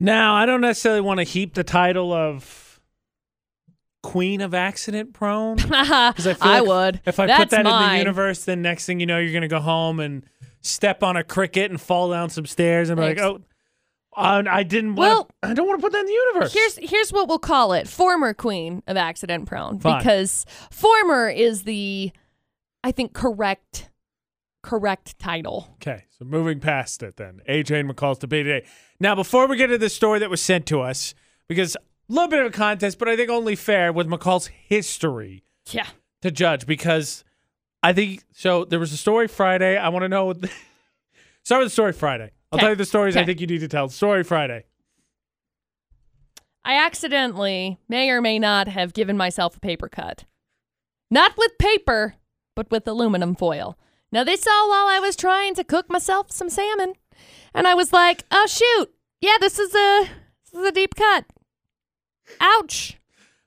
Now, I don't necessarily want to heap the title of Queen of Accident Prone. I, I like would. If I That's put that in the universe, then next thing you know, you're going to go home and step on a cricket and fall down some stairs and be like, oh, uh, I didn't want Well, I don't want to put that in the universe. Here's here's what we'll call it: former queen of accident prone, Fine. because former is the, I think correct, correct title. Okay, so moving past it then. AJ and McCall's debate today. Now, before we get to the story that was sent to us, because a little bit of a contest, but I think only fair with McCall's history Yeah. to judge because I think so. There was a story Friday. I want to know. What the, start with the story Friday. I'll Okay. tell you the stories I think you need to tell. Story Friday. I accidentally may or may not have given myself a paper cut. Not with paper, but with aluminum foil. Now, this all while I was trying to cook myself some salmon. And I was like, oh, shoot. Yeah, this is a, this is a deep cut. Ouch.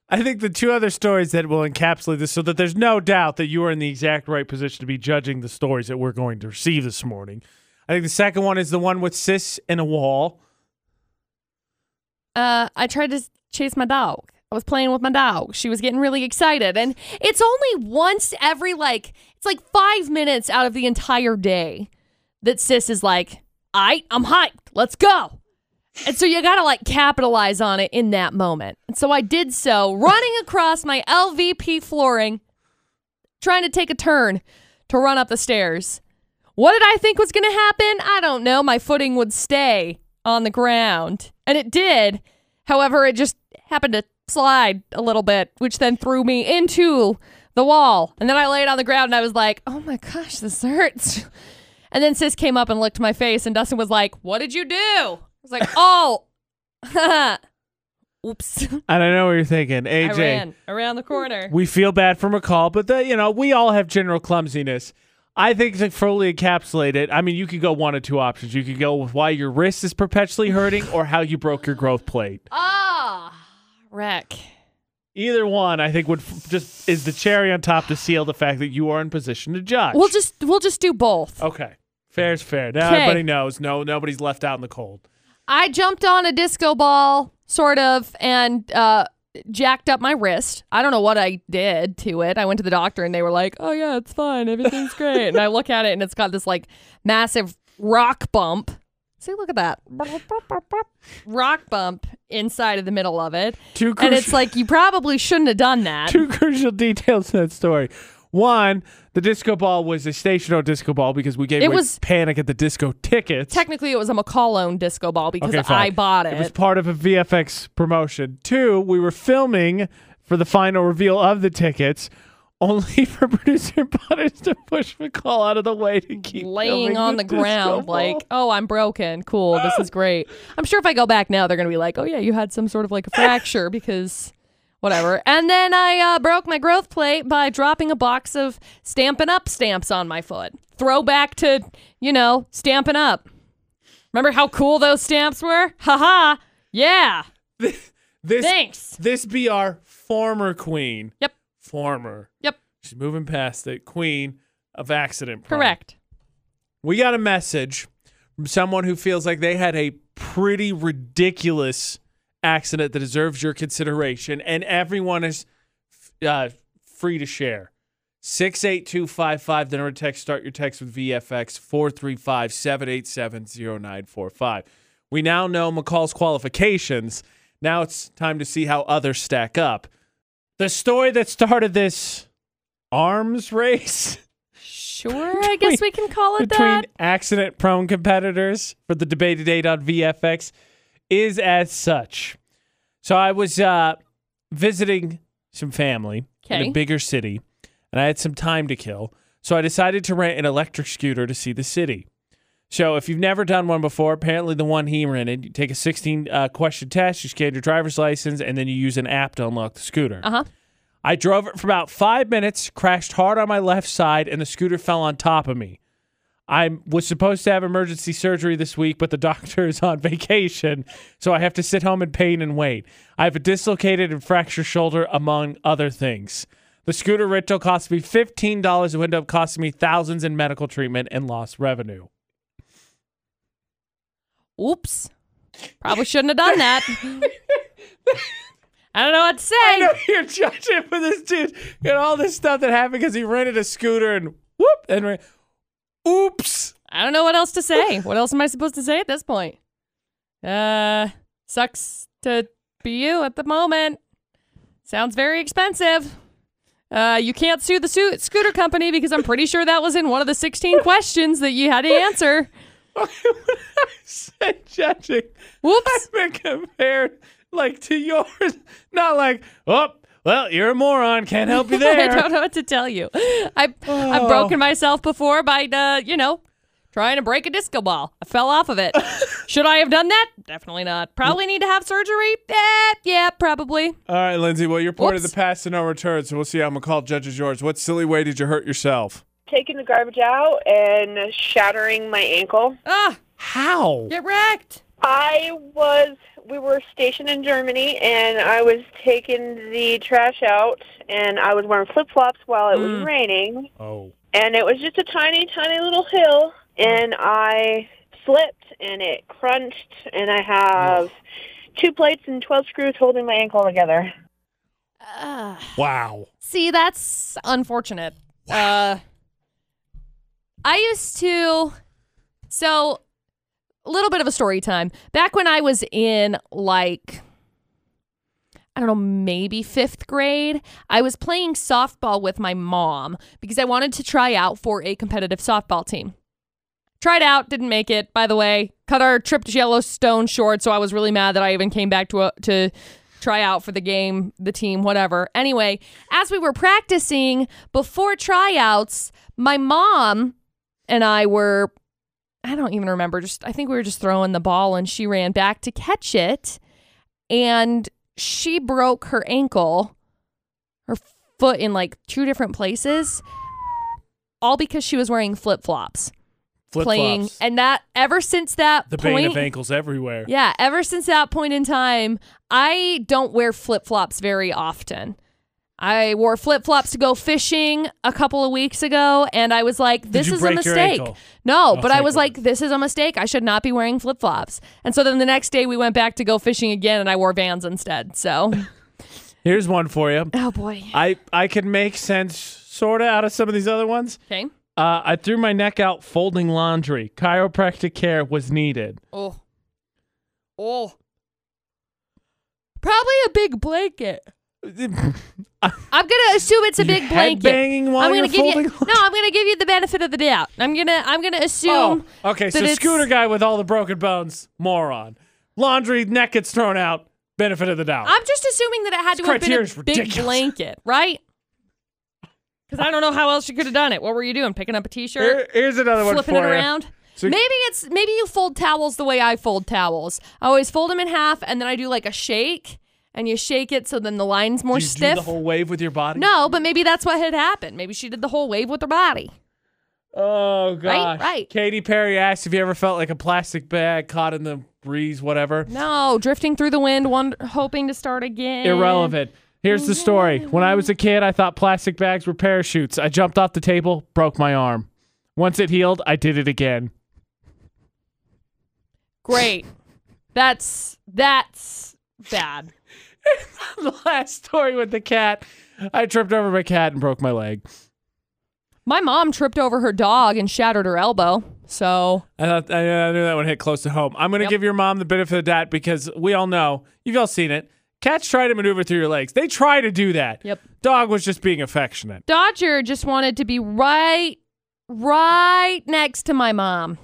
I think the two other stories that will encapsulate this so that there's no doubt that you are in the exact right position to be judging the stories that we're going to receive this morning. I think the second one is the one with sis in a wall. uh, I tried to chase my dog. I was playing with my dog. She was getting really excited. And it's only once every, like, it's like five minutes out of the entire day that sis is like, I, I'm hyped. Let's go. And so you got to like capitalize on it in that moment. And so I did so, running across my LVP flooring, trying to take a turn to run up the stairs. What did I think was going to happen? I don't know. My footing would stay on the ground. And it did. However, it just happened to slide a little bit, which then threw me into the wall. And then I laid on the ground and I was like, oh my gosh, this hurts. And then Sis came up and licked my face, and Dustin was like, What did you do? I was like, Oh, oops. I don't know what you're thinking. I AJ, ran around the corner. we feel bad for McCall, but the, you know, we all have general clumsiness. I think to fully encapsulate it, I mean, you could go one of two options. You could go with why your wrist is perpetually hurting or how you broke your growth plate. Ah, wreck. Either one, I think, would f- just is the cherry on top to seal the fact that you are in position to judge. We'll just we'll just do both. okay, fair's fair. Now Okay. everybody knows. No, nobody's left out in the cold. I jumped on a disco ball, sort of, and uh, jacked up my wrist. I don't know what I did to it. I went to the doctor and they were like, "Oh yeah, it's fine. Everything's great." and I look at it and it's got this like massive rock bump. See, look at that rock bump inside of the middle of it, Two and crucial, it's like you probably shouldn't have done that. two crucial details in that story. One, the disco ball was a stationary disco ball because we gave It was- Panic at the Disco tickets. Technically, it was a McCall-owned disco ball because Okay. I bought it. It was part of a VFX promotion. Two, we were filming for the final reveal of the tickets, only for producer Butters to push McCall out of the way to keep laying on the, disco ground like oh i'm broken. Cool. This is great. I'm sure if i go back now they're gonna be like oh yeah you had some sort of like a fracture because whatever. And then i uh, broke my growth plate by dropping a box of stampin' up! stamps on my foot. Throwback to you know stampin' up! Remember how cool those stamps were? Haha! Yeah. This thanks. this be our former queen. Yep. Former. Yep. She's moving past it. Queen of accident. prone. correct We got a message from someone who feels like they had a pretty ridiculous accident that deserves your consideration, and everyone is uh, free to share. 68255, the number to text, start your text with VFX 435 787 0945. We now know McCall's qualifications. Now it's time to see how others stack up. The story that started this arms race sure i guess we can call it between that accident prone competitors for the debate today on VFX is as such. So I was uh, visiting some family in a bigger city and I had some time to kill. So I decided to rent an electric scooter to see the city. So if you've never done one before, apparently the one he rented, you take a 16 uh, question test, you scan your driver's license, and then you use an app to unlock the scooter. uh-huh I drove it for about five minutes, crashed hard on my left side, and the scooter fell on top of me. I was supposed to have emergency surgery this week, but the doctor is on vacation, so I have to sit home in pain and wait. I have a dislocated and fractured shoulder, among other things. The scooter rental cost me $15. It ended up costing me thousands in medical treatment and lost revenue. Oops Probably shouldn't have done that. I don't know what to say. I know you're judging for this dude and all this stuff that happened because he rented a scooter and whoop and ran. oops. I don't know what else to say. what else am I supposed to say at this point? Uh, sucks to be you at the moment. Sounds very expensive. Uh, you can't sue the su- scooter company because I'm pretty sure that was in one of the 16 questions that you had to answer. Okay, when I Whoops. I've been compared like to yours, not like oh well you're a moron, can't help you there. I don't know what to tell you. I've, I've Oh. broken myself before by, uh, you know, trying to break a disco ball. I fell off of it. Should I have done that? Definitely not. Probably need to have surgery? Eh, yeah, probably. All right, Lindsay. Well, you're part of the past to no return, so we'll see how McCall judges yours. What silly way did you hurt yourself? taking the garbage out and shattering my ankle. Ah, How? get wrecked. I was, we were stationed in Germany, and I was taking the trash out, and I was wearing flip flops while it was raining, Oh. and it was just a tiny, tiny little hill, and I slipped, and it crunched, and I have two plates and 12 screws holding my ankle together. Ah. Wow. See, that's unfortunate. Uh, I used to. So, a little bit of a story time. Back when I was in like, I don't know, maybe fifth grade, I was playing softball with my mom because I wanted to try out for a competitive softball team. Tried out, didn't make it. By the way, cut our trip to Yellowstone short, so I was really mad that I even came back to a, to try out for the game, the team, whatever. Anyway, as we were practicing before tryouts, my mom and I were I don't even remember, just I think we were just throwing the ball and she ran back to catch it and she broke her ankle, her foot in like two different places, all because she was wearing flip-flops Flip playing and that ever since that The point bane of ankles everywhere. yeah, ever since that point in time, I don't wear flip flops very often. I wore flip flops to go fishing a couple of weeks ago, and I was like, this is a mistake. No, Oh, but I was like, this is a mistake. I should not be wearing flip flops. And so then the next day we went back to go fishing again, and I wore vans instead. So, Here's one for you. oh boy. I I can make sense sort of out of some of these other ones. Okay. Uh, I threw my neck out folding laundry. Chiropractic care was needed. Oh. Oh. Probably a big blanket. I'm gonna assume it's a big blanket. Headbanging while I'm you're gonna give you folding. no. I'm gonna give you the benefit of the doubt. I'm gonna I'm gonna assume. Oh, okay. So that it's- scooter guy with all the broken bones, moron. Laundry neck gets thrown out. Benefit of the doubt. I'm just assuming that it had to have been criteria's a big ridiculous. blanket, right? Because I don't know how else you could have done it. What were you doing? Picking up a T-shirt, Here- here's another one flipping for it you. around. So- maybe it's maybe you fold towels the way I fold towels. I always fold them in half, and then I do like a shake, and you shake it so then the line's more Do you stiff. do the whole wave with your body? no, but maybe that's what had happened. Maybe she did the whole wave with her body. Oh gosh. right. right. Katy Perry asked if you ever felt like a plastic bag caught in the breeze, whatever. No, drifting through the wind, one hoping to start again. Irrelevant. Here's the story. When I was a kid, I thought plastic bags were parachutes. I jumped off the table, broke my arm. Once it healed, I did it again. Great. That's that's bad. the last story with the cat. I tripped over my cat and broke my leg. My mom tripped over her dog and shattered her elbow. So I thought I, I knew that one hit close to home. I'm gonna Yep. give your mom the benefit of the doubt because we all know you've all seen it. Cats try to maneuver through your legs. They try to do that. Yep. Dog was just being affectionate. Dodger just wanted to be right right next to my mom.